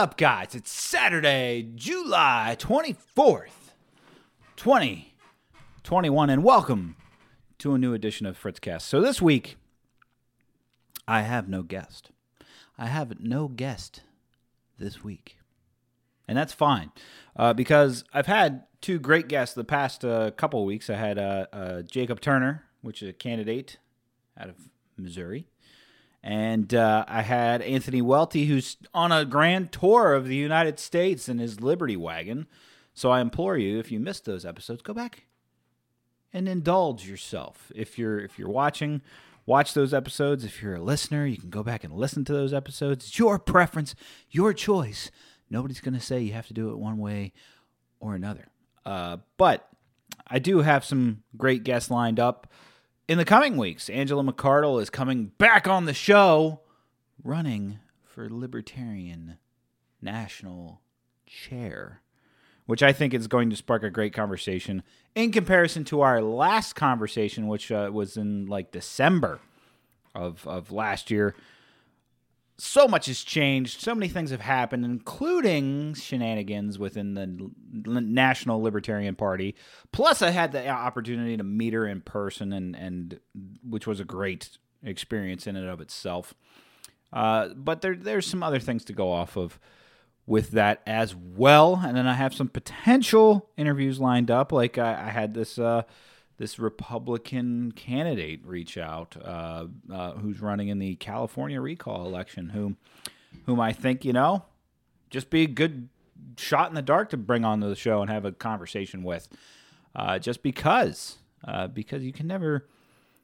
up, guys? It's Saturday, July 24th, 2021, and welcome to a new edition of Fritzcast. So, this week, I have no guest. I have no guest this week. And that's fine uh, because I've had two great guests the past uh, couple weeks. I had uh, uh, Jacob Turner, which is a candidate out of Missouri. And uh, I had Anthony Welty, who's on a grand tour of the United States in his Liberty wagon. So I implore you, if you missed those episodes, go back and indulge yourself. If you're if you're watching, watch those episodes. If you're a listener, you can go back and listen to those episodes. It's your preference, your choice. Nobody's going to say you have to do it one way or another. Uh, but I do have some great guests lined up in the coming weeks. Angela McArdle is coming back on the show, running for Libertarian National Chair, which I think is going to spark a great conversation in comparison to our last conversation, which uh, was in like December of of last year. So much has changed. So many things have happened, including shenanigans within the National Libertarian Party. Plus, I had the opportunity to meet her in person, and and which was a great experience in and of itself. Uh, but there there's some other things to go off of with that as well, and then I have some potential interviews lined up. Like I, I had this uh, this Republican candidate reach out uh, uh, who's running in the California recall election, whom whom I think you know just be a good shot in the dark to bring onto the show and have a conversation with, uh, just because uh, because you can never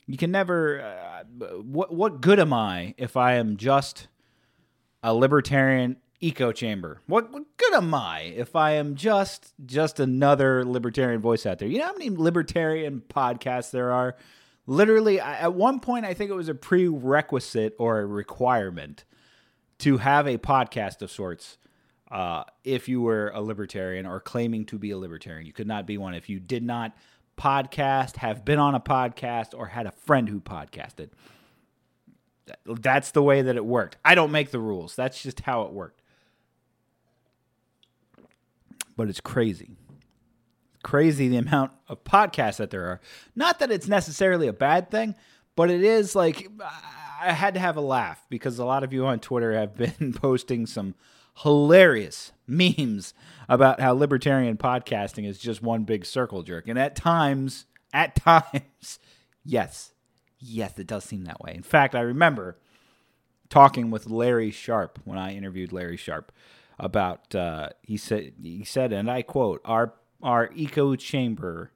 you can never uh, what what good am I if I am just a libertarian echo chamber. What, what good am I if I am just just another libertarian voice out there? You know how many libertarian podcasts there are? Literally, I- at one point, I think it was a prerequisite or a requirement to have a podcast of sorts. Uh, if you were a libertarian or claiming to be a libertarian, you could not be one if you did not podcast, have been on a podcast, or had a friend who podcasted. That's the way that it worked. I don't make the rules. That's just how it worked. But it's crazy. Crazy the amount of podcasts that there are. Not that it's necessarily a bad thing, but it is like I had to have a laugh because a lot of you on Twitter have been posting some hilarious memes about how libertarian podcasting is just one big circle jerk. And at times, at times, yes, yes, it does seem that way. In fact, I remember talking with Larry Sharpe when I interviewed Larry Sharpe about uh, he said he said and I quote our our echo chamber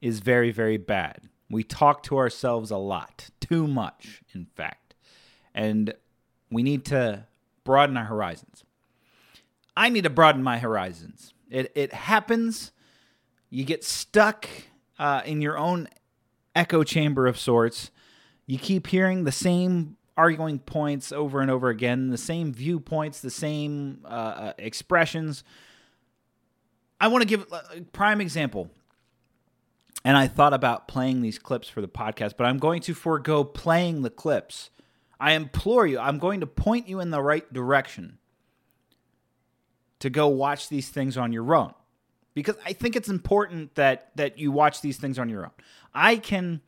is very very bad. We talk to ourselves a lot, too much in fact. And we need to broaden our horizons. I need to broaden my horizons. It it happens you get stuck uh, in your own echo chamber of sorts. You keep hearing the same arguing points over and over again, the same viewpoints, the same uh, uh, expressions. I want to give a prime example. And I thought about playing these clips for the podcast, but I'm going to forego playing the clips. I implore you, I'm going to point you in the right direction to go watch these things on your own because I think it's important that that you watch these things on your own. I can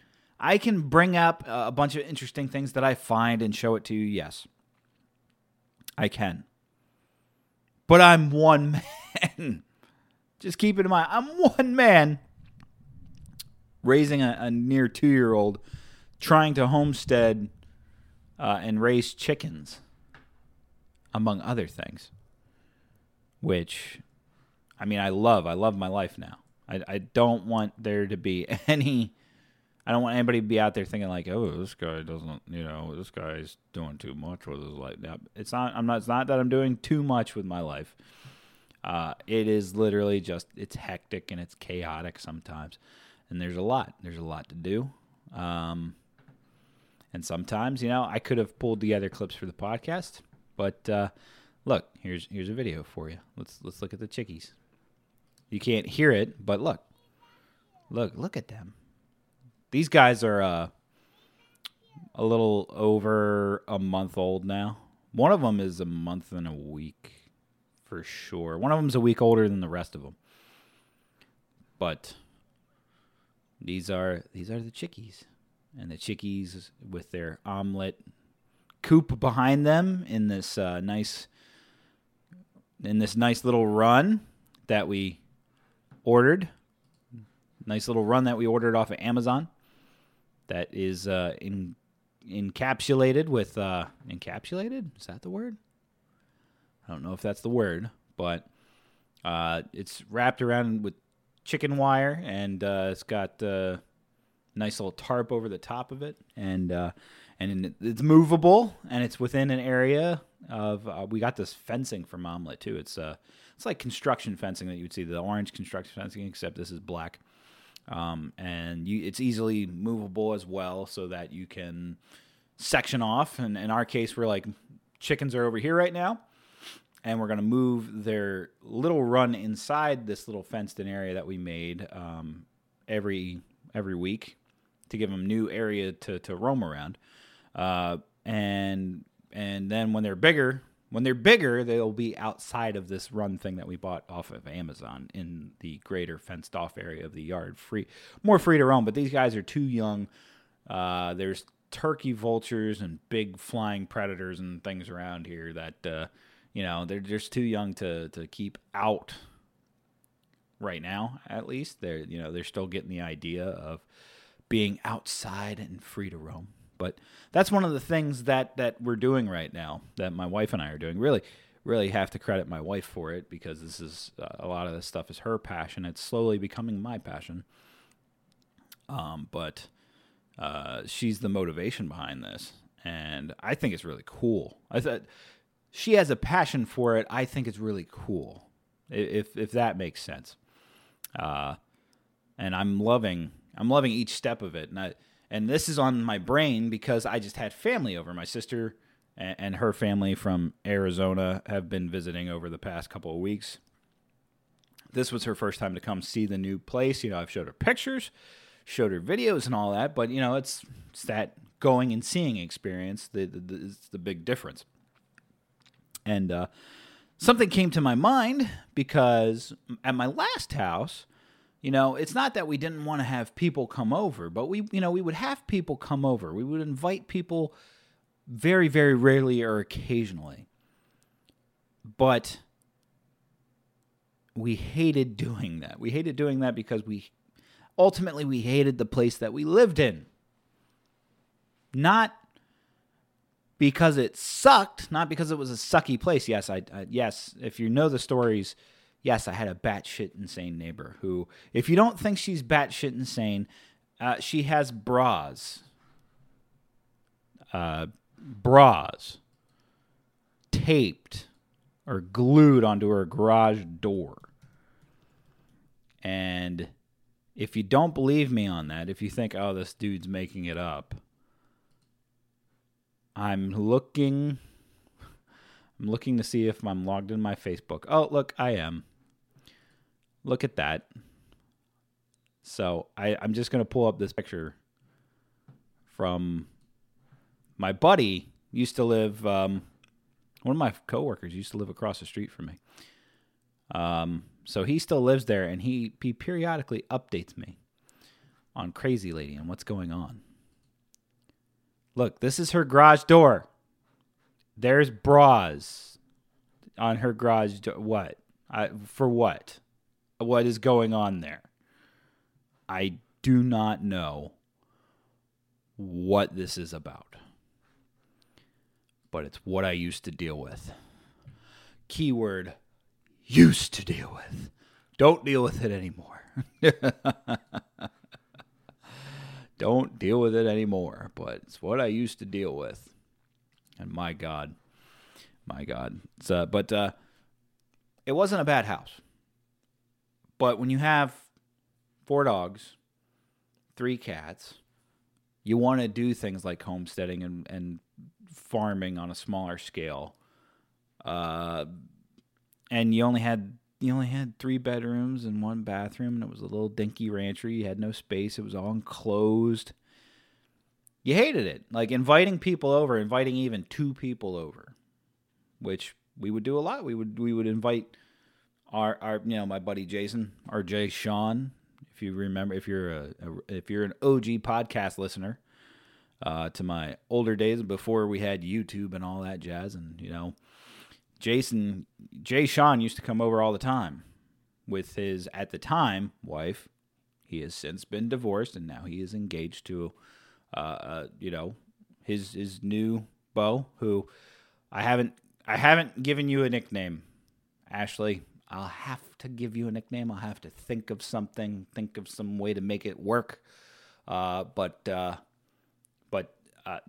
I can bring up a bunch of interesting things that I find and show it to you. Yes, I can. But I'm one man. Just keep it in mind, I'm one man raising a, a near two year old, trying to homestead uh, and raise chickens, among other things. Which, I mean, I love. I love my life now. I, I don't want there to be any. I don't want anybody to be out there thinking like, "Oh, this guy doesn't," you know, this guy's doing too much with his life. Now, it's not. I'm not. It's not that I'm doing too much with my life. Uh, it is literally just it's hectic and it's chaotic sometimes, and there's a lot. There's a lot to do. Um, and sometimes, you know, I could have pulled together clips for the podcast, but uh, look, here's here's a video for you. Let's let's look at the chickies. You can't hear it, but look, look, look at them. These guys are uh, a little over a month old now. One of them is a month and a week for sure. One of them's a week older than the rest of them. But these are these are the chickies, and the chickies with their Omlet coop behind them in this uh, nice in this nice little run that we ordered. Nice little run that we ordered off of Amazon. That is uh, in, encapsulated with uh, encapsulated. Is that the word? I don't know if that's the word, but uh, it's wrapped around with chicken wire, and uh, it's got a nice little tarp over the top of it, and uh, and it's movable, and it's within an area of. Uh, we got this fencing from Omlet too. It's uh, it's like construction fencing that you would see the orange construction fencing, except this is black, um, and you, it's easily movable as well, so that you can section off. And in our case, we're like chickens are over here right now and we're going to move their little run inside this little fenced-in area that we made um, every every week to give them new area to, to roam around. Uh, and and then when they're bigger, when they're bigger, they'll be outside of this run thing that we bought off of Amazon in the greater fenced off area of the yard, free more free to roam. But these guys are too young. Uh, there's turkey vultures and big flying predators and things around here that. Uh, you know they're just too young to to keep out right now at least they're you know they're still getting the idea of being outside and free to roam but that's one of the things that that we're doing right now that my wife and I are doing really really have to credit my wife for it because this is uh, a lot of this stuff is her passion it's slowly becoming my passion um but uh she's the motivation behind this and I think it's really cool I thought she has a passion for it. I think it's really cool, if if that makes sense. Uh, and I'm loving I'm loving each step of it. And I, and this is on my brain because I just had family over. My sister and, and her family from Arizona have been visiting over the past couple of weeks. This was her first time to come see the new place. You know, I've showed her pictures, showed her videos, and all that. But you know, it's it's that going and seeing experience that is the big difference. And uh, something came to my mind because at my last house, you know, it's not that we didn't want to have people come over, but we, you know, we would have people come over. We would invite people very, very rarely or occasionally. But we hated doing that. We hated doing that because we ultimately we hated the place that we lived in. Not because it sucked, not because it was a sucky place. Yes, I, I yes, if you know the stories, yes, I had a batshit insane neighbor who, if you don't think she's batshit insane, uh, she has bras, uh, bras taped or glued onto her garage door. And if you don't believe me on that, if you think, oh, this dude's making it up, I'm looking. I'm looking to see if I'm logged in my Facebook. Oh, look, I am. Look at that. So I, I'm just gonna pull up this picture from my buddy used to live. Um, one of my coworkers used to live across the street from me. Um, so he still lives there, and he he periodically updates me on Crazy Lady and what's going on. Look, this is her garage door. There's bras. on her garage door. What? I, for what? What is going on there? I do not know what this is about. But it's what I used to deal with. Keyword used to deal with. Don't deal with it anymore. Don't deal with it anymore, but it's what I used to deal with. And my God, my God. Uh, but uh, it wasn't a bad house. But when you have four dogs, three cats, you want to do things like homesteading and, and farming on a smaller scale. Uh, and you only had you only had three bedrooms and one bathroom, and it was a little dinky rancher. You had no space; it was all enclosed. You hated it, like inviting people over, inviting even two people over, which we would do a lot. We would we would invite our our you know my buddy Jason, our Jay Sean. If you remember, if you're a, a if you're an OG podcast listener, uh, to my older days before we had YouTube and all that jazz, and you know Jason, Jay Sean used to come over all the time with his, at the time, wife. He has since been divorced and now he is engaged to, uh, uh, you know, his his new beau. Who I haven't I haven't given you a nickname, Ashley. I'll have to give you a nickname. I'll have to think of something, think of some way to make it work. Uh, but uh, but uh,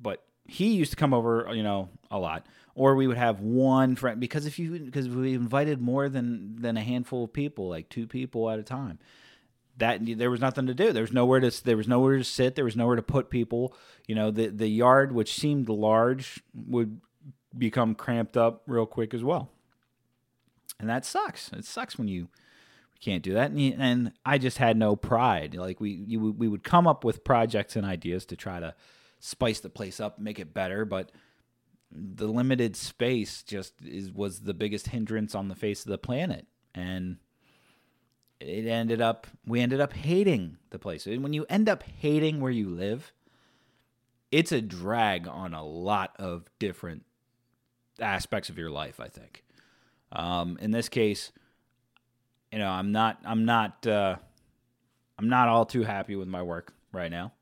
but he used to come over, you know, a lot. Or we would have one friend because if you because we invited more than than a handful of people, like two people at a time. That there was nothing to do. There was nowhere to there was nowhere to sit. There was nowhere to put people. You know, the the yard, which seemed large, would become cramped up real quick as well. And that sucks. It sucks when you can't do that. And, and I just had no pride. Like we you, we would come up with projects and ideas to try to spice the place up, make it better, but the limited space just is was the biggest hindrance on the face of the planet. And it ended up we ended up hating the place. And when you end up hating where you live, it's a drag on a lot of different aspects of your life, I think. Um, in this case, you know, I'm not I'm not uh I'm not all too happy with my work right now.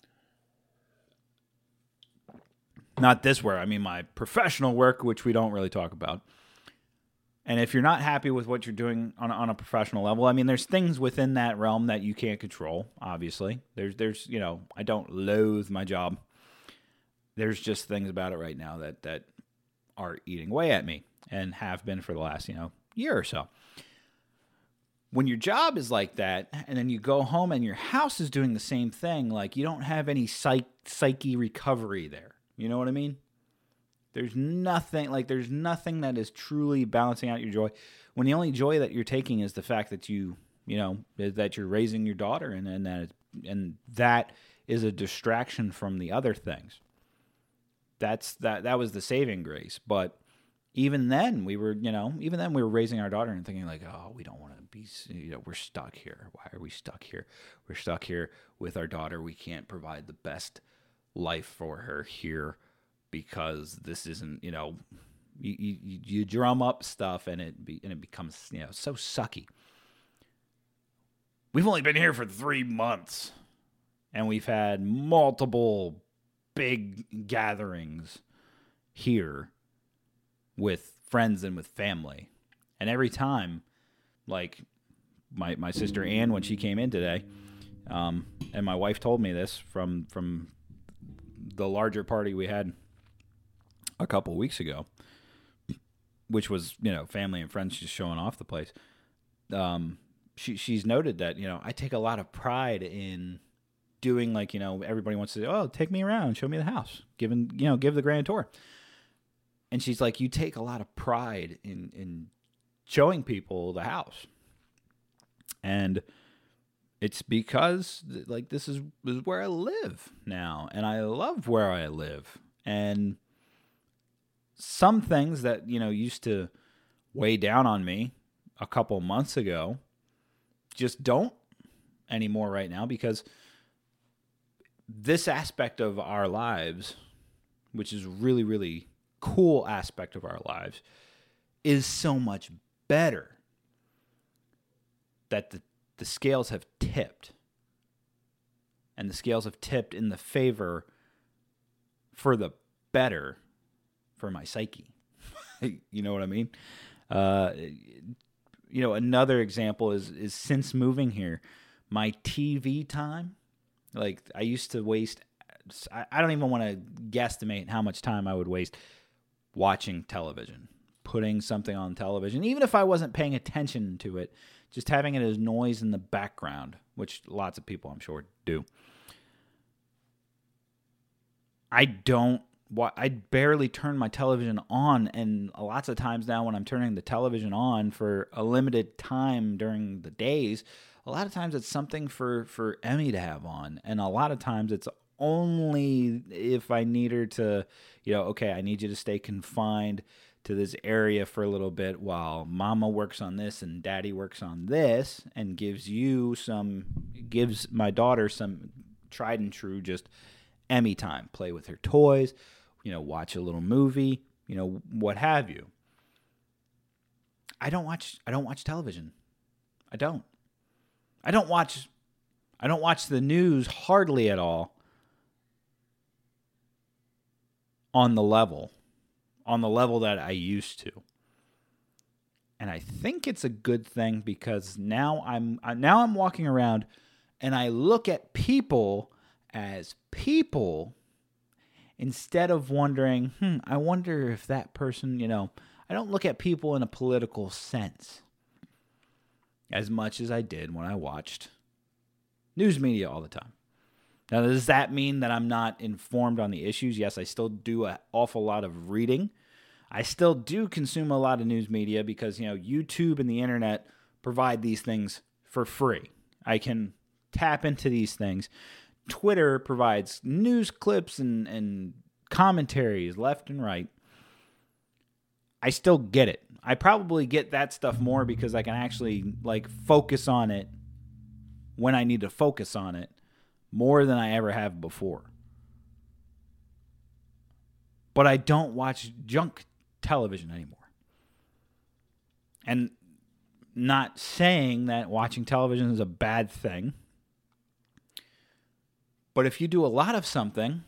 Not this work, I mean my professional work, which we don't really talk about. And if you're not happy with what you're doing on a, on a professional level, I mean, there's things within that realm that you can't control. Obviously, there's there's you know, I don't loathe my job. There's just things about it right now that that are eating away at me and have been for the last you know year or so. When your job is like that and then you go home and your house is doing the same thing like you don't have any psych psyche recovery there. You know what i mean? There's nothing like there's nothing that is truly balancing out your joy when the only joy that you're taking is the fact that you you know that you're raising your daughter and, and that and that is a distraction from the other things. That's that that was the saving grace but even then we were you know even then we were raising our daughter and thinking like oh we don't want to be you know we're stuck here. Why are we stuck here? We're stuck here with our daughter. We can't provide the best life for her here because this isn't you know you, you, you drum up stuff and it be, and it becomes you know so sucky. We've only been here for three months and we've had multiple big gatherings here with friends and with family. And every time, like my my sister Ann when she came in today, um, and my wife told me this from from the larger party we had a couple weeks ago, which was you know family and friends just showing off the place. Um, she she's noted that you know I take a lot of pride in doing like you know everybody wants to oh take me around show me the house giving you know give the grand tour and she's like you take a lot of pride in in showing people the house. And it's because like this is, this is where i live now and i love where i live. And some things that you know used to weigh down on me a couple months ago just don't anymore right now because this aspect of our lives which is really really cool aspect of our lives is so much better that the, the scales have tipped. And the scales have tipped in the favor for the better for my psyche. you know what I mean? Uh, you know, another example is is since moving here, my TV time, like I used to waste. I, I don't even want to guesstimate how much time I would waste watching television, putting something on television, even if I wasn't paying attention to it, just having it as noise in the background, which lots of people I'm sure do. I don't I barely turn my television on, and lots of times now when I'm turning the television on for a limited time during the days, a lot of times it's something for for Emmy to have on, and a lot of times it's only if I need her to, you know, okay, I need you to stay confined to this area for a little bit while mama works on this and daddy works on this and gives you some gives my daughter some tried and true just Emmy time. Play with her toys, you know, watch a little movie, you know, what have you. I don't watch I don't watch television. I don't. I don't watch I don't watch the news hardly at all on the level on the level that I used to. And I think it's a good thing because now I'm now I'm walking around and I look at people as people instead of wondering, hmm, I wonder if that person, you know, I don't look at people in a political sense as much as I did when I watched news media all the time. Now, does that mean that I'm not informed on the issues? Yes, I still do an awful lot of reading. I still do consume a lot of news media because, you know, YouTube and the internet provide these things for free. I can tap into these things Twitter provides news clips and, and commentaries left and right. I still get it. I probably get that stuff more because I can actually like focus on it when I need to focus on it more than I ever have before. But I don't watch junk television anymore. And not saying that watching television is a bad thing. But if you do a lot of something,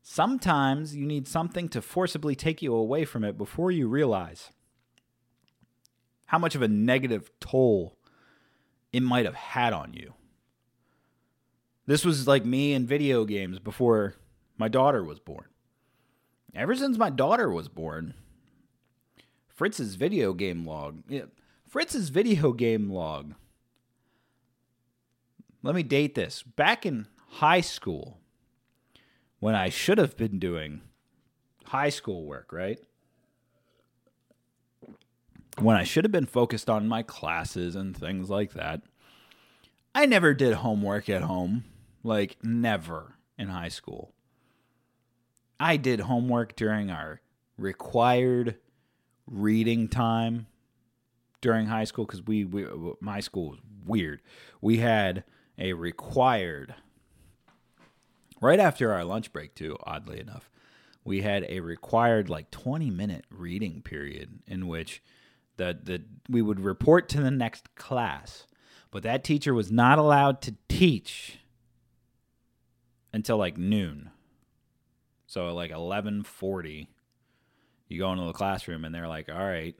sometimes you need something to forcibly take you away from it before you realize how much of a negative toll it might have had on you. This was like me and video games before my daughter was born. Ever since my daughter was born, Fritz's video game log, yeah, Fritz's video game log let me date this. Back in high school, when I should have been doing high school work, right? When I should have been focused on my classes and things like that, I never did homework at home. Like, never in high school. I did homework during our required reading time during high school because we, we my school was weird. We had a required right after our lunch break too oddly enough we had a required like 20 minute reading period in which the, the we would report to the next class but that teacher was not allowed to teach until like noon so like 11:40 you go into the classroom and they're like all right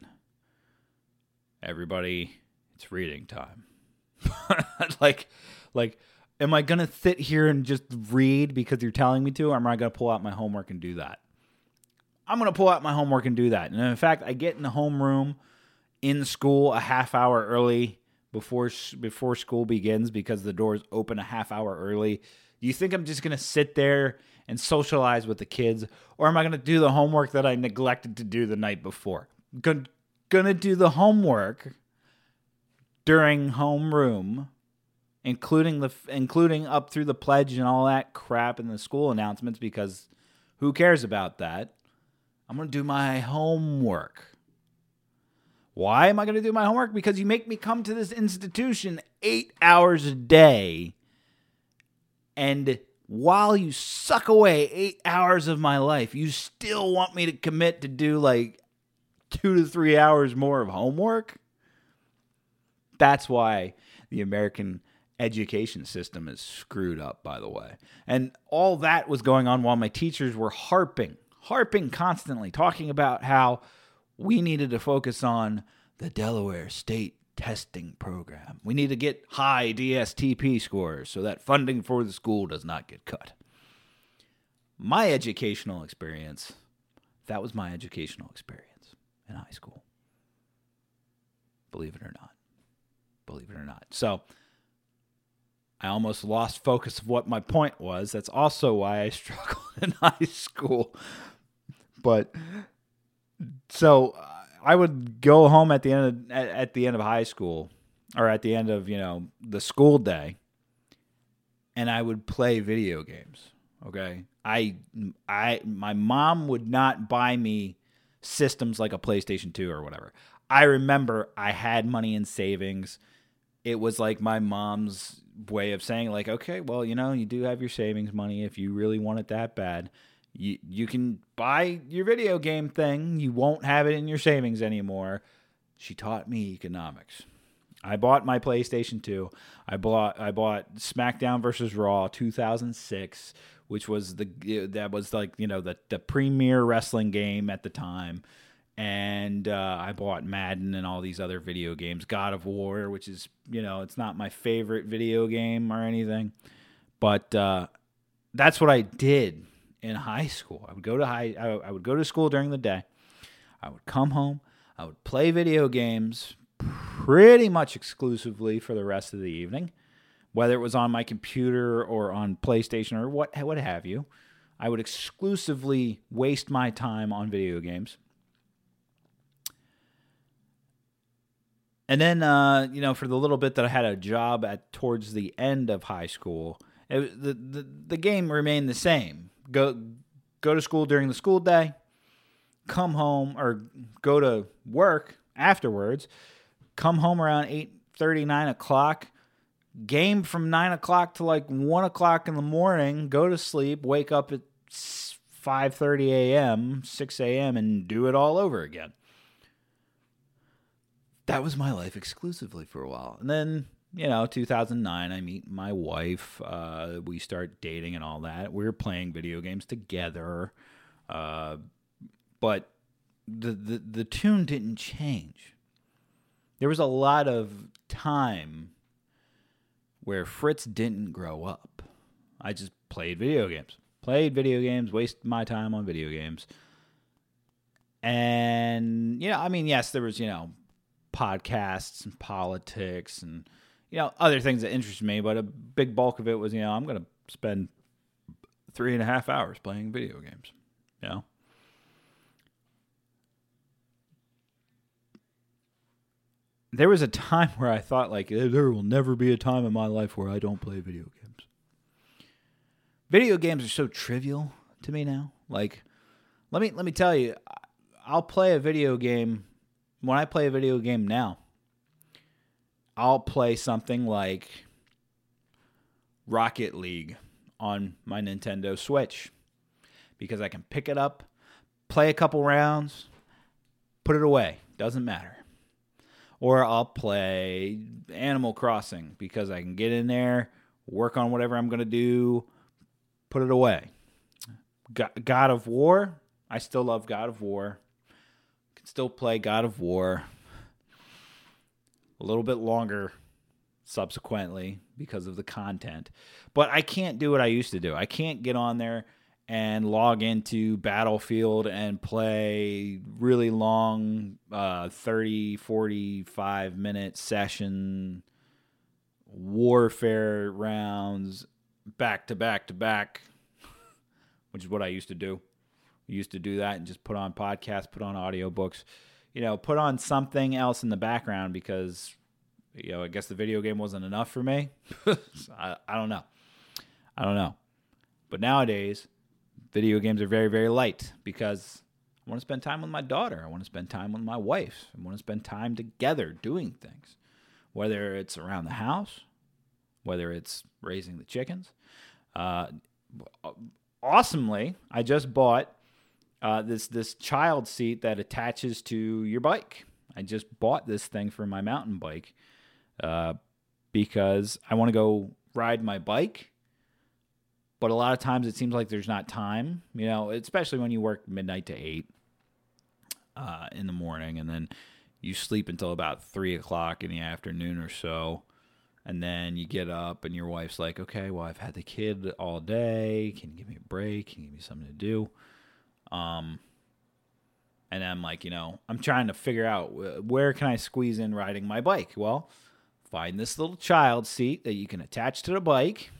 everybody it's reading time like like, am I going to sit here and just read because you're telling me to, or am I going to pull out my homework and do that? I'm going to pull out my homework and do that. And in fact, I get in the homeroom in school a half hour early before before school begins because the doors open a half hour early. Do you think I'm just going to sit there and socialize with the kids, or am I going to do the homework that I neglected to do the night before? Going to do the homework during homeroom including the including up through the pledge and all that crap in the school announcements because who cares about that? I'm going to do my homework. Why am I going to do my homework? Because you make me come to this institution 8 hours a day and while you suck away 8 hours of my life, you still want me to commit to do like two to three hours more of homework. That's why the American education system is screwed up, by the way. And all that was going on while my teachers were harping, harping constantly, talking about how we needed to focus on the Delaware State testing program. We need to get high DSTP scores so that funding for the school does not get cut. My educational experience, that was my educational experience in high school. Believe it or not. Believe it or not. So, I almost lost focus of what my point was. That's also why I struggled in high school. But so I would go home at the end of at, at the end of high school or at the end of, you know, the school day and I would play video games. Okay? I I my mom would not buy me systems like a PlayStation 2 or whatever. I remember I had money in savings. It was like my mom's way of saying like, okay, well, you know, you do have your savings money if you really want it that bad. You you can buy your video game thing. You won't have it in your savings anymore. She taught me economics. I bought my PlayStation 2. I bought I bought SmackDown versus Raw 2006, which was the that was like, you know, the the premier wrestling game at the time. And uh, I bought Madden and all these other video games. God of War, which is, you know, it's not my favorite video game or anything, but uh, that's what I did in high school. I would go to high. I, I would go to school during the day. I would come home. I would play video games pretty much exclusively for the rest of the evening, whether it was on my computer or on PlayStation or what what have you. I would exclusively waste my time on video games. And then, uh, you know, for the little bit that I had a job at towards the end of high school, it, the, the the game remained the same. Go go to school during the school day, come home or go to work afterwards, come home around eight thirty nine o'clock, game from 9 o'clock to like 1 o'clock in the morning, go to sleep, wake up at 5.30 a.m., 6 a.m., and do it all over again. That was my life exclusively for a while. And then, you know, 2009, I meet my wife. Uh, we start dating and all that. We are playing video games together. Uh, but the, the, the tune didn't change. There was a lot of time where Fritz didn't grow up. I just played video games. Played video games, wasted my time on video games. And, you know, I mean, yes, there was, you know, podcasts and politics and, you know, other things that interest me, but a big bulk of it was, you know, I'm going to spend three and a half hours playing video games, you know? there was a time where I thought like there will never be a time in my life where I don't play video games. Video games are so trivial to me now. Like let me let me tell you I'll play a video game when I play a video game now. I'll play something like Rocket League on my Nintendo Switch because I can pick it up, play a couple rounds, put it away. Doesn't matter or I'll play Animal Crossing because I can get in there, work on whatever I'm going to do, put it away. God of War, I still love God of War. Can still play God of War a little bit longer subsequently because of the content. But I can't do what I used to do. I can't get on there and log into Battlefield and play really long uh, 30, 45 minute session warfare rounds back to back to back, which is what I used to do. I used to do that and just put on podcasts, put on audiobooks, you know, put on something else in the background because, you know, I guess the video game wasn't enough for me. I, I don't know. I don't know. But nowadays, video games are very, very light because I want to spend time with my daughter. I want to spend time with my wife. I want to spend time together doing things, whether it's around the house, whether it's raising the chickens. Uh, awesomely, I just bought uh, this this child seat that attaches to your bike. I just bought this thing for my mountain bike uh, because I want to go ride my bike. But a lot of times it seems like there's not time, you know, especially when you work midnight to eight uh, in the morning and then you sleep until about three o'clock in the afternoon or so. And then you get up and your wife's like, okay, well, I've had the kid all day. Can you give me a break? Can you give me something to do? Um, and I'm like, you know, I'm trying to figure out where can I squeeze in riding my bike. Well, find this little child seat that you can attach to the bike.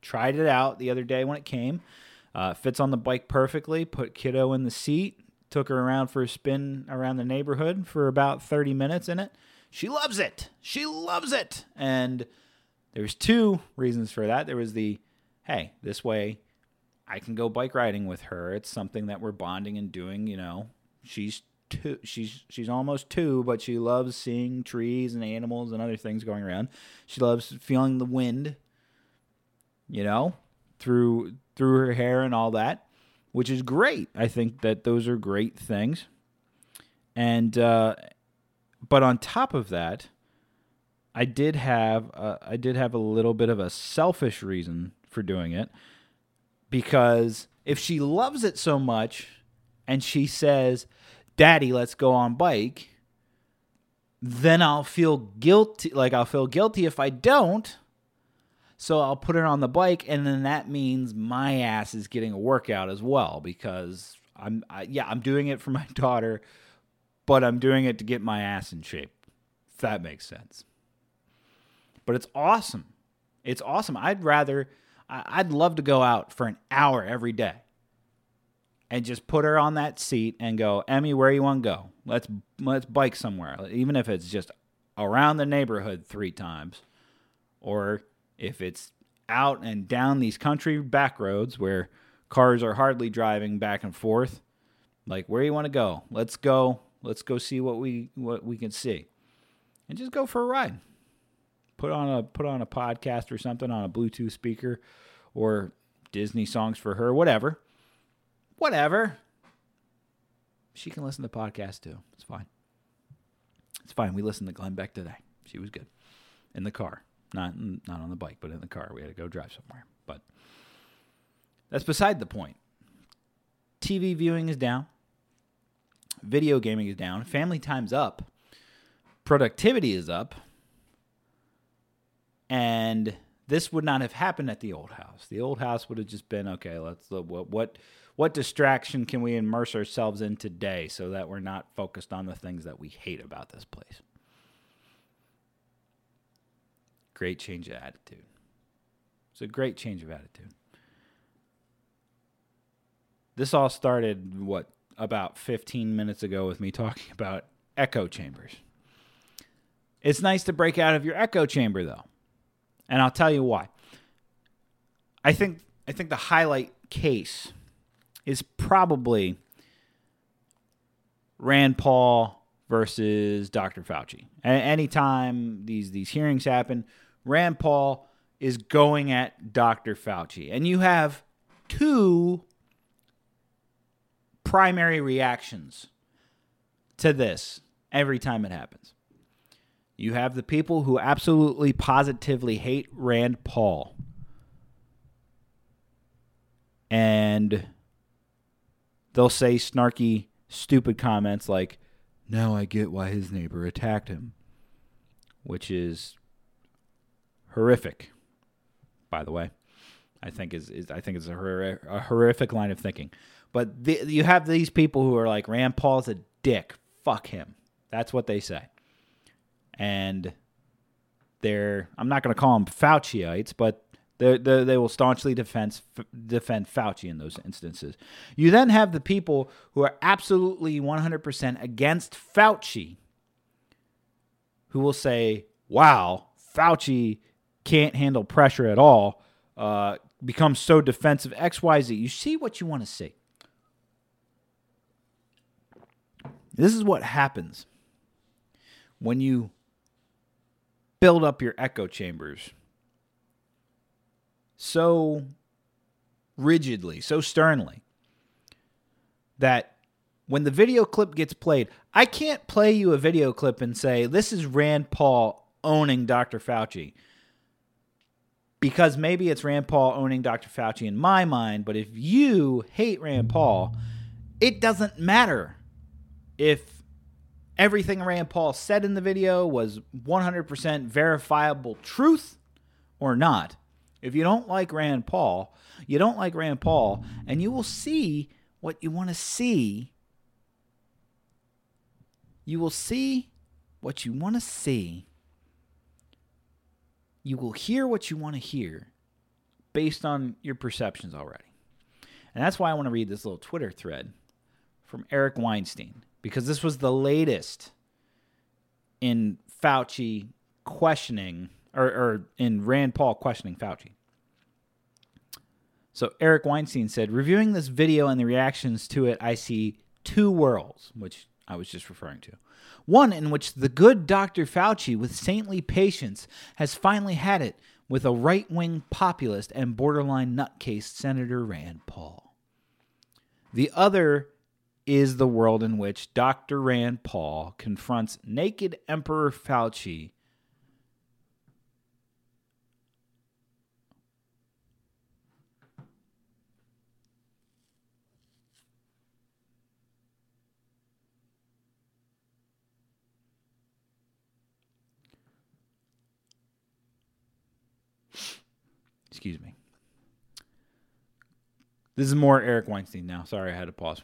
Tried it out the other day when it came. Uh, fits on the bike perfectly. Put kiddo in the seat. Took her around for a spin around the neighborhood for about 30 minutes in it. She loves it. She loves it. And there's two reasons for that. There was the, hey, this way I can go bike riding with her. It's something that we're bonding and doing. You know, she's two. She's she's almost two, but she loves seeing trees and animals and other things going around. She loves feeling the wind. You know, through through her hair and all that, which is great. I think that those are great things. And uh, but on top of that, I did have uh, I did have a little bit of a selfish reason for doing it because if she loves it so much and she says, "Daddy, let's go on bike," then I'll feel guilty like I'll feel guilty if I don't. So I'll put her on the bike and then that means my ass is getting a workout as well because I'm I, yeah, I'm doing it for my daughter, but I'm doing it to get my ass in shape. If that makes sense. But it's awesome. It's awesome. I'd rather I'd love to go out for an hour every day and just put her on that seat and go, Emmy, where you want to go? Let's let's bike somewhere, even if it's just around the neighborhood three times, or if it's out and down these country back roads where cars are hardly driving back and forth. Like, where you want to go? Let's go. Let's go see what we what we can see, and just go for a ride put on a put on a podcast or something on a Bluetooth speaker or Disney songs for her, whatever. Whatever. She can listen to podcasts too. It's fine. It's fine. We listened to Glenn Beck today. She was good. In the car. Not not on the bike, but in the car. We had to go drive somewhere. But that's beside the point. TV viewing is down. Video gaming is down. Family time's up. Productivity is up and this would not have happened at the old house. The old house would have just been okay. Let's look what what what distraction can we immerse ourselves in today so that we're not focused on the things that we hate about this place. Great change of attitude. It's a great change of attitude. This all started what about 15 minutes ago with me talking about echo chambers. It's nice to break out of your echo chamber though and I'll tell you why. I think I think the highlight case is probably Rand Paul versus Dr. Fauci. A- anytime these these hearings happen, Rand Paul is going at Dr. Fauci, and you have two primary reactions to this every time it happens. You have the people who absolutely positively hate Rand Paul. And they'll say snarky, stupid comments like, now I get why his neighbor attacked him, which is horrific, by the way. I think is, is I think it's a, hor- a horrific line of thinking. But the, you have these people who are like Rand Paul's a dick. Fuck him. That's what they say and they're I'm not going to call them Fauciites, but they they will staunchly defend defend Fauci in those instances. You then have the people who are absolutely 100% against Fauci, who will say, "Wow, Fauci can't handle pressure at all." Uh, becomes so defensive. X Y Z. You see what you want to see. This is what happens when you build up your echo chambers so rigidly, so sternly. that when the video clip gets played, I can't play you a video clip and say, this is Rand Paul owning Dr. Fauci. Because maybe it's Rand Paul owning Dr. Fauci in my mind, but if you hate Rand Paul, it doesn't matter if everything Rand Paul said in the video was 100% verifiable truth or not. If you don't like Rand Paul, you don't like Rand Paul, and you will see what you want to see. You will see what you want to see. You will hear what you want to hear based on your perceptions already. And that's why I want to read this little Twitter thread from Eric Weinstein, because this was the latest in Fauci questioning, or, or in Rand Paul questioning Fauci. So Eric Weinstein said, reviewing this video and the reactions to it, I see two worlds, which I was just referring to. One in which the good Dr. Fauci, with saintly patience, has finally had it with a right wing populist and borderline nutcase Senator Rand Paul. The other is the world in which Dr. Rand Paul confronts naked Emperor Fauci Excuse me. This is more Eric Weinstein now. Sorry, I had to pause.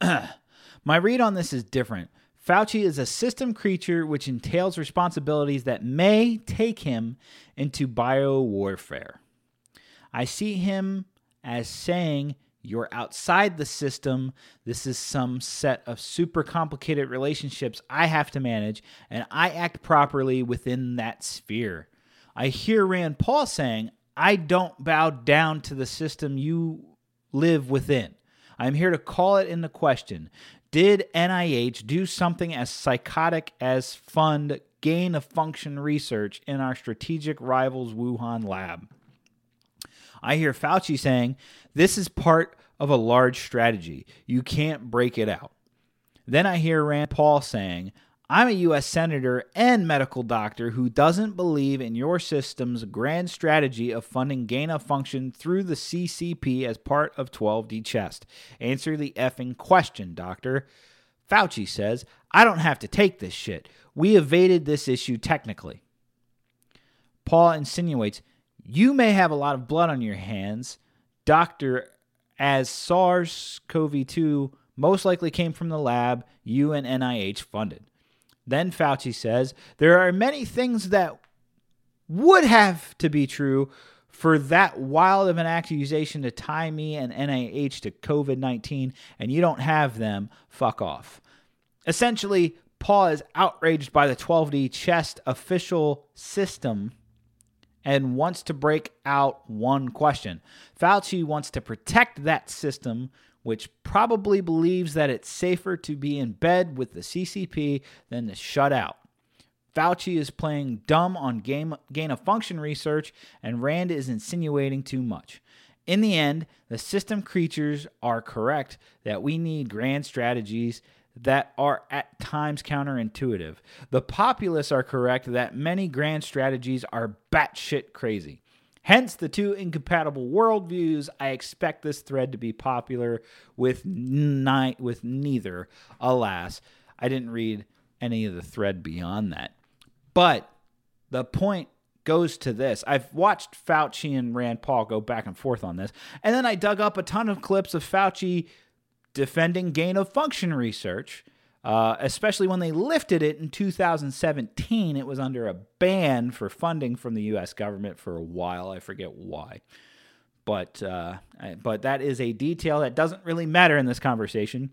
My read on this is different. Fauci is a system creature which entails responsibilities that may take him into bio warfare. I see him as saying, You're outside the system. This is some set of super complicated relationships I have to manage, and I act properly within that sphere. I hear Rand Paul saying, I don't bow down to the system you live within. I'm here to call it into question. Did NIH do something as psychotic as fund gain of function research in our strategic rivals Wuhan lab? I hear Fauci saying this is part of a large strategy. You can't break it out. Then I hear Rand Paul saying, I'm a U.S. Senator and medical doctor who doesn't believe in your system's grand strategy of funding gain of function through the CCP as part of 12D chess. Answer the effing question, doctor. Fauci says, I don't have to take this shit. We evaded this issue technically. Paul insinuates, You may have a lot of blood on your hands, doctor, as SARS CoV 2 most likely came from the lab you and NIH funded. Then Fauci says there are many things that would have to be true for that wild of an accusation to tie me and NIH to COVID 19, and you don't have them, fuck off. Essentially, Paul is outraged by the 12D chess official system and wants to break out one question. Fauci wants to protect that system which probably believes that it's safer to be in bed with the CCP than to shut out. Fauci is playing dumb on game, gain of function research, and Rand is insinuating too much. In the end, the system creatures are correct that we need grand strategies that are at times counterintuitive. The populace are correct that many grand strategies are batshit crazy. Hence the two incompatible worldviews. I expect this thread to be popular with ni- with neither. Alas, I didn't read any of the thread beyond that. But the point goes to this. I've watched Fauci and Rand Paul go back and forth on this, and then I dug up a ton of clips of Fauci defending gain of function research uh, especially when they lifted it in 2017. It was under a ban for funding from the U.S. government for a while. I forget why, but uh, but that is a detail that doesn't really matter in this conversation.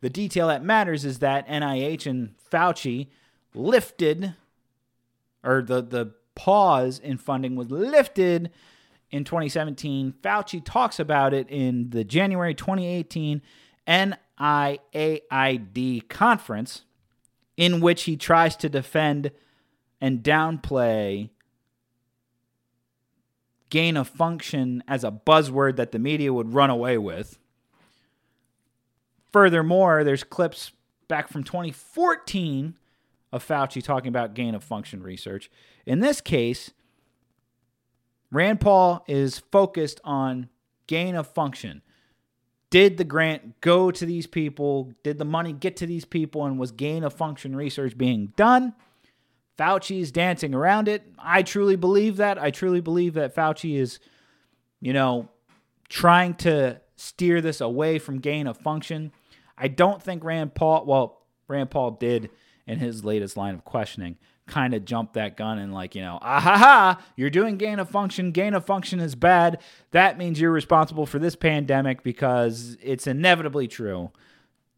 The detail that matters is that NIH and Fauci lifted, or the the pause in funding was lifted in 2017. Fauci talks about it in the January 2018 NIAID conference in which he tries to defend and downplay gain of function as a buzzword that the media would run away with. furthermore, there's clips back from 2014 of Fauci talking about gain of function research. In this case, Rand Paul is focused on gain of function. Did the grant go to these people? Did the money get to these people? And was gain of function research being done? Fauci is dancing around it. I truly believe that. I truly believe that Fauci is, you know, trying to steer this away from gain of function. I don't think Rand Paul, well, Rand Paul did in his latest line of questioning kind of jumped that gun and like, you know, ah ha ha, you're doing gain of function. Gain of function is bad. That means you're responsible for this pandemic because it's inevitably true.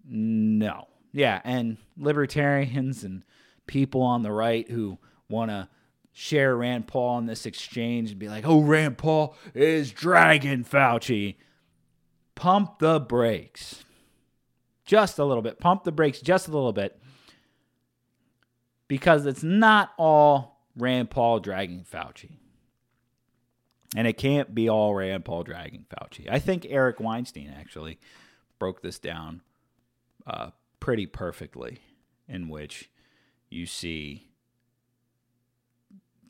No. Yeah, and libertarians and people on the right who want to share Rand Paul in this exchange and be like, oh, Rand Paul is dragging Fauci. Pump the brakes. Just a little bit. Pump the brakes just a little bit because it's not all Rand Paul dragging Fauci. And it can't be all Rand Paul dragging Fauci. I think Eric Weinstein actually broke this down uh, pretty perfectly, in which you see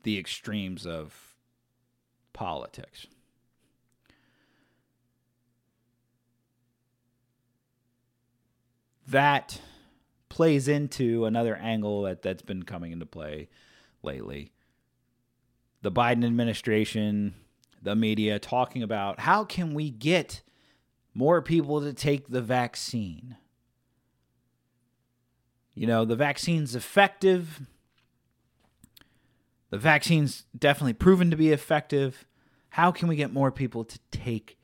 the extremes of politics. That plays into another angle that, that's been coming into play lately. The Biden administration, the media talking about how can we get more people to take the vaccine? You know, the vaccine's effective. The vaccine's definitely proven to be effective. How can we get more people to take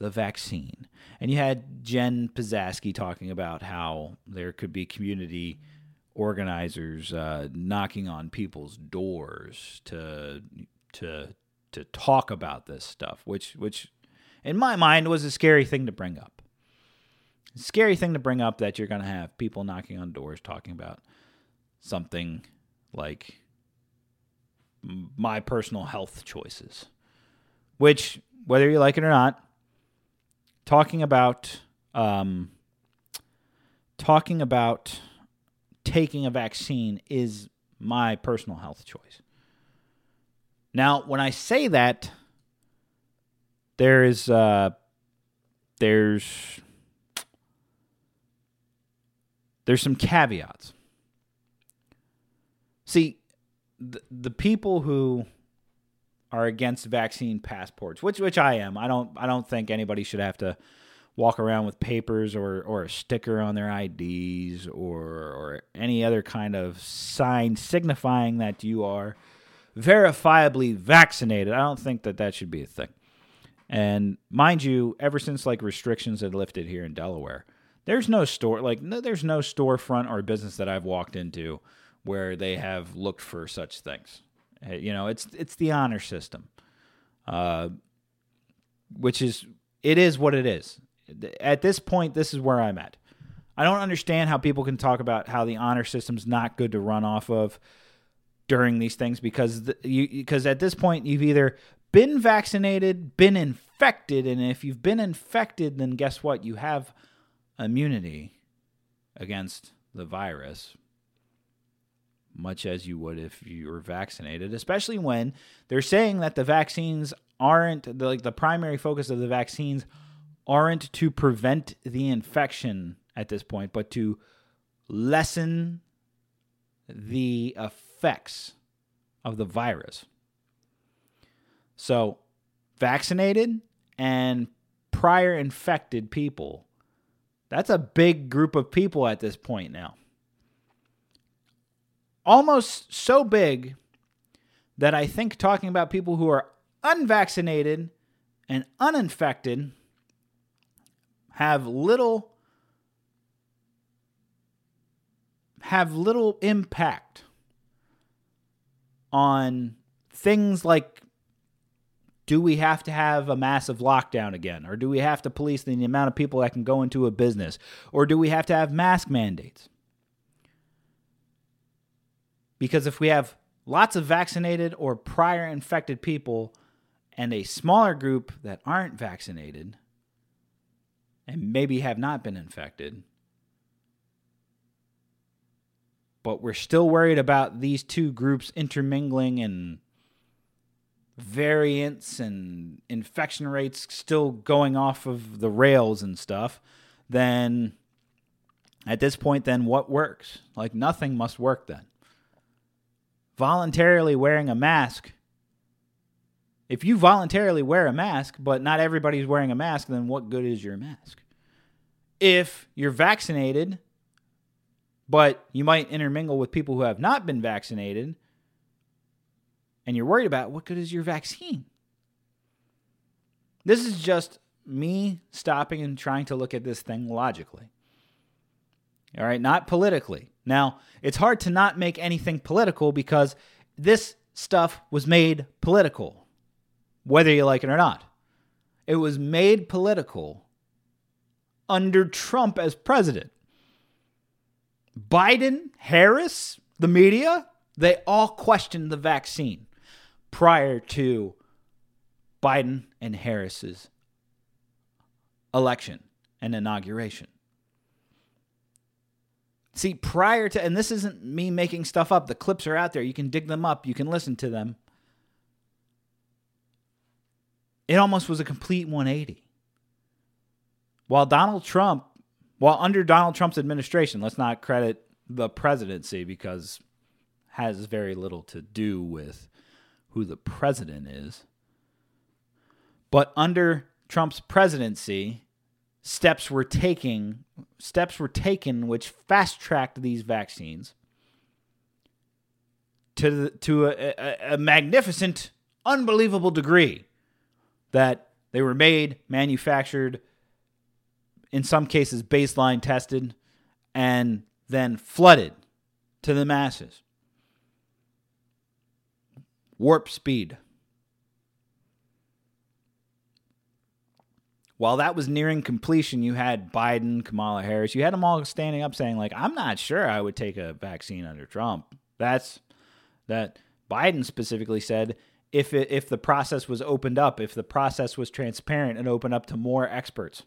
the vaccine? And you had Jen Psaki talking about how there could be community organizers uh, knocking on people's doors to to to talk about this stuff, which which in my mind was a scary thing to bring up. scary thing to bring up that you're going to have people knocking on doors talking about something like my personal health choices, which whether you like it or not, talking about um, talking about taking a vaccine is my personal health choice. Now, when I say that, there is uh, there's there's some caveats. See, the, the people who are against vaccine passports, which which I am. I don't I don't think anybody should have to walk around with papers or or a sticker on their IDs or or any other kind of sign signifying that you are verifiably vaccinated. I don't think that that should be a thing. And mind you, ever since like restrictions had lifted here in Delaware, there's no store like no, there's no storefront or business that I've walked into where they have looked for such things. You know, it's it's the honor system, uh, which is it is what it is. At this point, this is where I'm at. I don't understand how people can talk about how the honor system's not good to run off of during these things because the, you because at this point you've either been vaccinated, been infected, and if you've been infected, then guess what? You have immunity against the virus much as you would if you were vaccinated, especially when they're saying that the vaccines aren't the, like the primary focus of the vaccines aren't to prevent the infection at this point, but to lessen the effects of the virus. So, vaccinated and prior infected people, that's a big group of people at this point now almost so big that I think talking about people who are unvaccinated and uninfected have little have little impact on things like do we have to have a massive lockdown again? Or do we have to police the amount of people that can go into a business? Or do we have to have mask mandates because if we have lots of vaccinated or prior infected people and a smaller group that aren't vaccinated, and maybe have not been infected. But we're still worried about these two groups intermingling and variants and infection rates still going off of the rails and stuff, then at this point, then what works? Like nothing must work then. Voluntarily wearing a mask. If you voluntarily wear a mask, but not everybody's wearing a mask, then what good is your mask? If you're vaccinated, but you might intermingle with people who have not been vaccinated, and you're worried about what good is your vaccine? This is just me stopping and trying to look at this thing logically. All right, not politically. Now, it's hard to not make anything political because this stuff was made political, whether you like it or not. It was made political under Trump as president. Biden, Harris, the media, they all questioned the vaccine prior to Biden and Harris's election and inauguration. See, prior to, and this isn't me making stuff up, the clips are out there. You can dig them up, you can listen to them. It almost was a complete 180. While Donald Trump, while under Donald Trump's administration, let's not credit the presidency because has very little to do with who the president is. But under Trump's presidency, steps were taking steps were taken which fast tracked these vaccines to the, to a, a, a magnificent, unbelievable degree that they were made, manufactured, in some cases baseline tested, and then flooded to the masses. Warp speed. While that was nearing completion, you had Biden, Kamala Harris, you had them all standing up saying, like, I'm not sure I would take a vaccine under Trump. That's that Biden specifically said if it, if the process was opened up, if the process was transparent and opened up to more experts.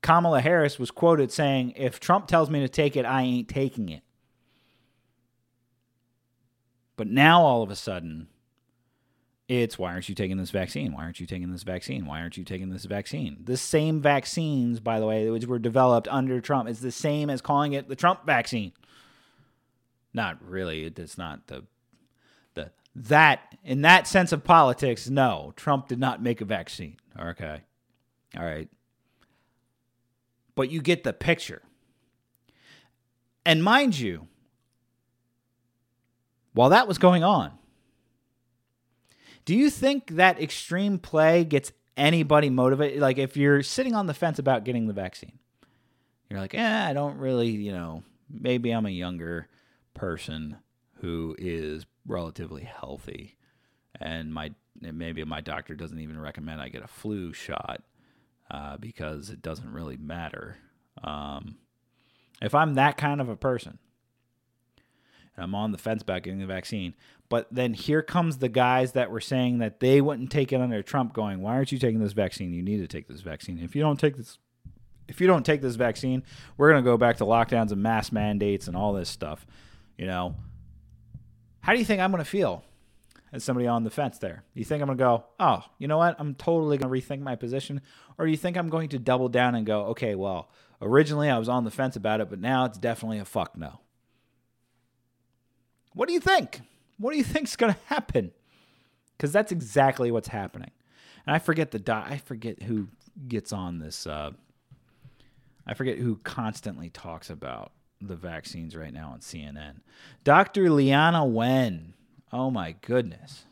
Kamala Harris was quoted saying, If Trump tells me to take it, I ain't taking it. But now all of a sudden, it's why aren't you taking this vaccine? Why aren't you taking this vaccine? Why aren't you taking this vaccine? The same vaccines, by the way, which were developed under Trump, is the same as calling it the Trump vaccine. Not really. It's not the the that in that sense of politics. No, Trump did not make a vaccine. Okay, all right, but you get the picture. And mind you, while that was going on, do you think that extreme play gets anybody motivated? Like, if you're sitting on the fence about getting the vaccine, you're like, eh, I don't really, you know, maybe I'm a younger person who is relatively healthy, and my maybe my doctor doesn't even recommend I get a flu shot uh, because it doesn't really matter. Um, if I'm that kind of a person, and I'm on the fence about getting the vaccine. But then here comes the guys that were saying that they wouldn't take it under Trump, going, "Why aren't you taking this vaccine? You need to take this vaccine. If you don't take this, if you don't take this vaccine, we're going to go back to lockdowns and mass mandates and all this stuff." You know, how do you think I'm going to feel as somebody on the fence there? You think I'm going to go, "Oh, you know what? I'm totally going to rethink my position," or do you think I'm going to double down and go, "Okay, well, originally I was on the fence about it, but now it's definitely a fuck no." What do you think? What do you think's going to happen? Because that's exactly what's happening. And I forget the doc- I forget who gets on this. Uh, I forget who constantly talks about the vaccines right now on CNN. Dr. Leana Wen. Oh my goodness.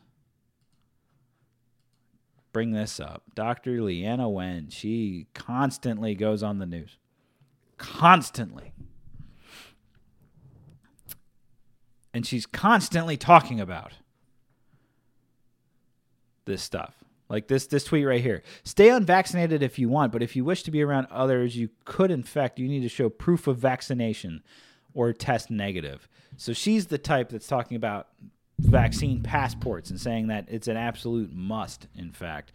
Bring this up. Dr. Leana Wen. She constantly goes on the news. Constantly. And she's constantly talking about this stuff. Like this this tweet right here. Stay unvaccinated if you want, but if you wish to be around others you could infect, you need to show proof of vaccination or test negative. So she's the type that's talking about vaccine passports and saying that it's an absolute must, in fact,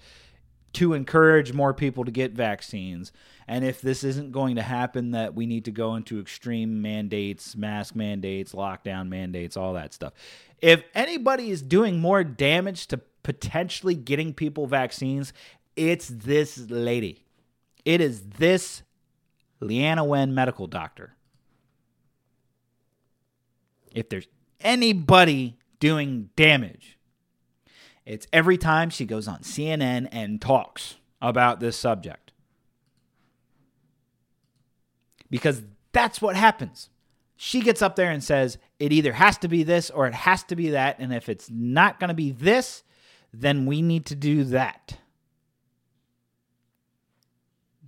to encourage more people to get vaccines. And if this isn't going to happen, that we need to go into extreme mandates, mask mandates, lockdown mandates, all that stuff. If anybody is doing more damage to potentially getting people vaccines, it's this lady. It is this Leana Wen medical doctor. If there's anybody doing damage, it's every time she goes on CNN and talks about this subject. Because that's what happens. She gets up there and says it either has to be this or it has to be that. And if it's not going to be this, then we need to do that.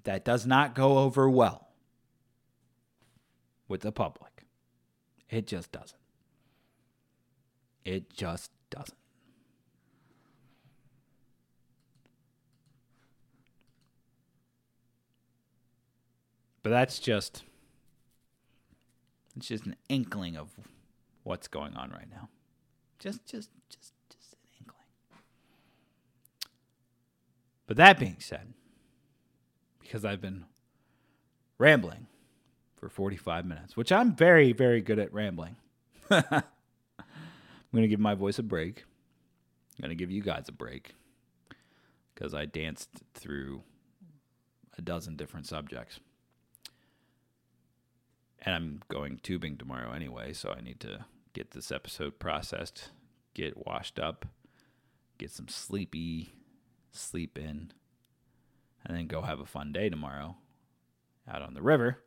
That does not go over well with the public. It just doesn't. It just doesn't. But that's just it's just an inkling of what's going on right now. Just just just just an inkling. But that being said, because I've been rambling for 45 minutes, which I'm very very good at rambling. I'm going to give my voice a break. I'm going to give you guys a break because I danced through a dozen different subjects and I'm going tubing tomorrow anyway, so I need to get this episode processed, get washed up, get some sleepy sleep in, and then go have a fun day tomorrow out on the river.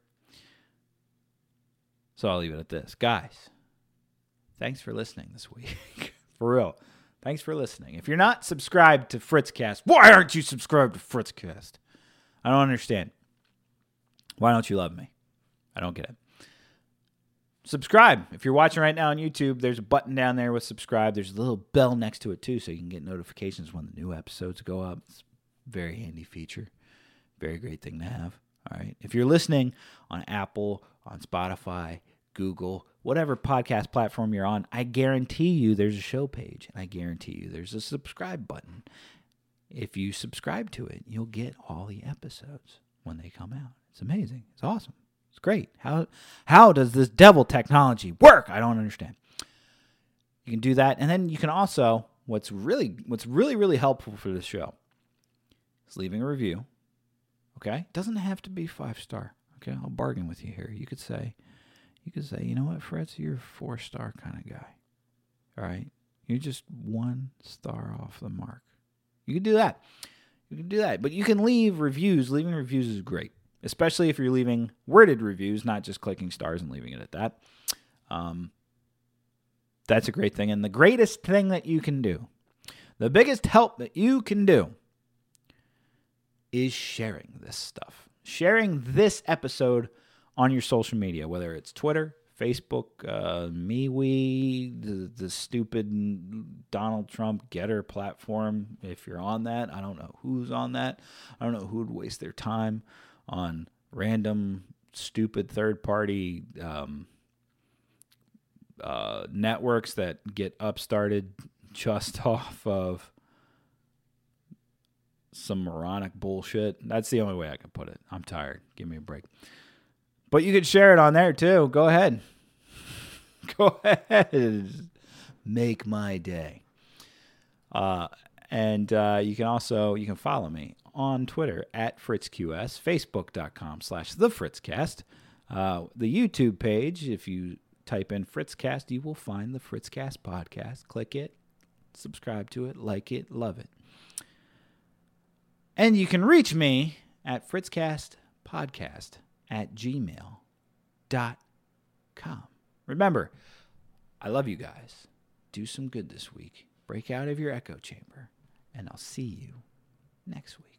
So I'll leave it at this. Guys, thanks for listening this week. for real. Thanks for listening. If you're not subscribed to Fritzcast, why aren't you subscribed to Fritzcast? I don't understand. Why don't you love me? I don't get it subscribe. If you're watching right now on YouTube, there's a button down there with subscribe. There's a little bell next to it too, so you can get notifications when the new episodes go up. It's a very handy feature. Very great thing to have. All right. If you're listening on Apple, on Spotify, Google, whatever podcast platform you're on, I guarantee you there's a show page and I guarantee you there's a subscribe button. If you subscribe to it, you'll get all the episodes when they come out. It's amazing. It's awesome. It's great. How how does this devil technology work? I don't understand. You can do that, and then you can also what's really what's really really helpful for this show is leaving a review. Okay, doesn't have to be five star. Okay, I'll bargain with you here. You could say, you could say, you know what, Fritz, you're a four star kind of guy. All right, you're just one star off the mark. You can do that. You can do that, but you can leave reviews. Leaving reviews is great especially if you're leaving worded reviews, not just clicking stars and leaving it at that. Um, that's a great thing. And the greatest thing that you can do, the biggest help that you can do, is sharing this stuff. Sharing this episode on your social media, whether it's Twitter, Facebook, uh, MeWe, the, the stupid Donald Trump Gettr platform. If you're on that, I don't know who's on that. I don't know who would waste their time on random stupid third party um, uh, networks that get upstarted just off of some moronic bullshit. That's the only way I can put it. I'm tired. Give me a break. But you could share it on there too. Go ahead. Go ahead. Make my day. Uh, and uh, you can also you can follow me on Twitter at FritzQS, Facebook.com slash The Fritzcast. Uh, the YouTube page, if you type in Fritzcast, you will find the Fritzcast podcast. Click it, subscribe to it, like it, love it. And you can reach me at fritzcastpodcast at gmail.com. Remember, I love you guys. Do some good this week. Break out of your echo chamber, and I'll see you next week.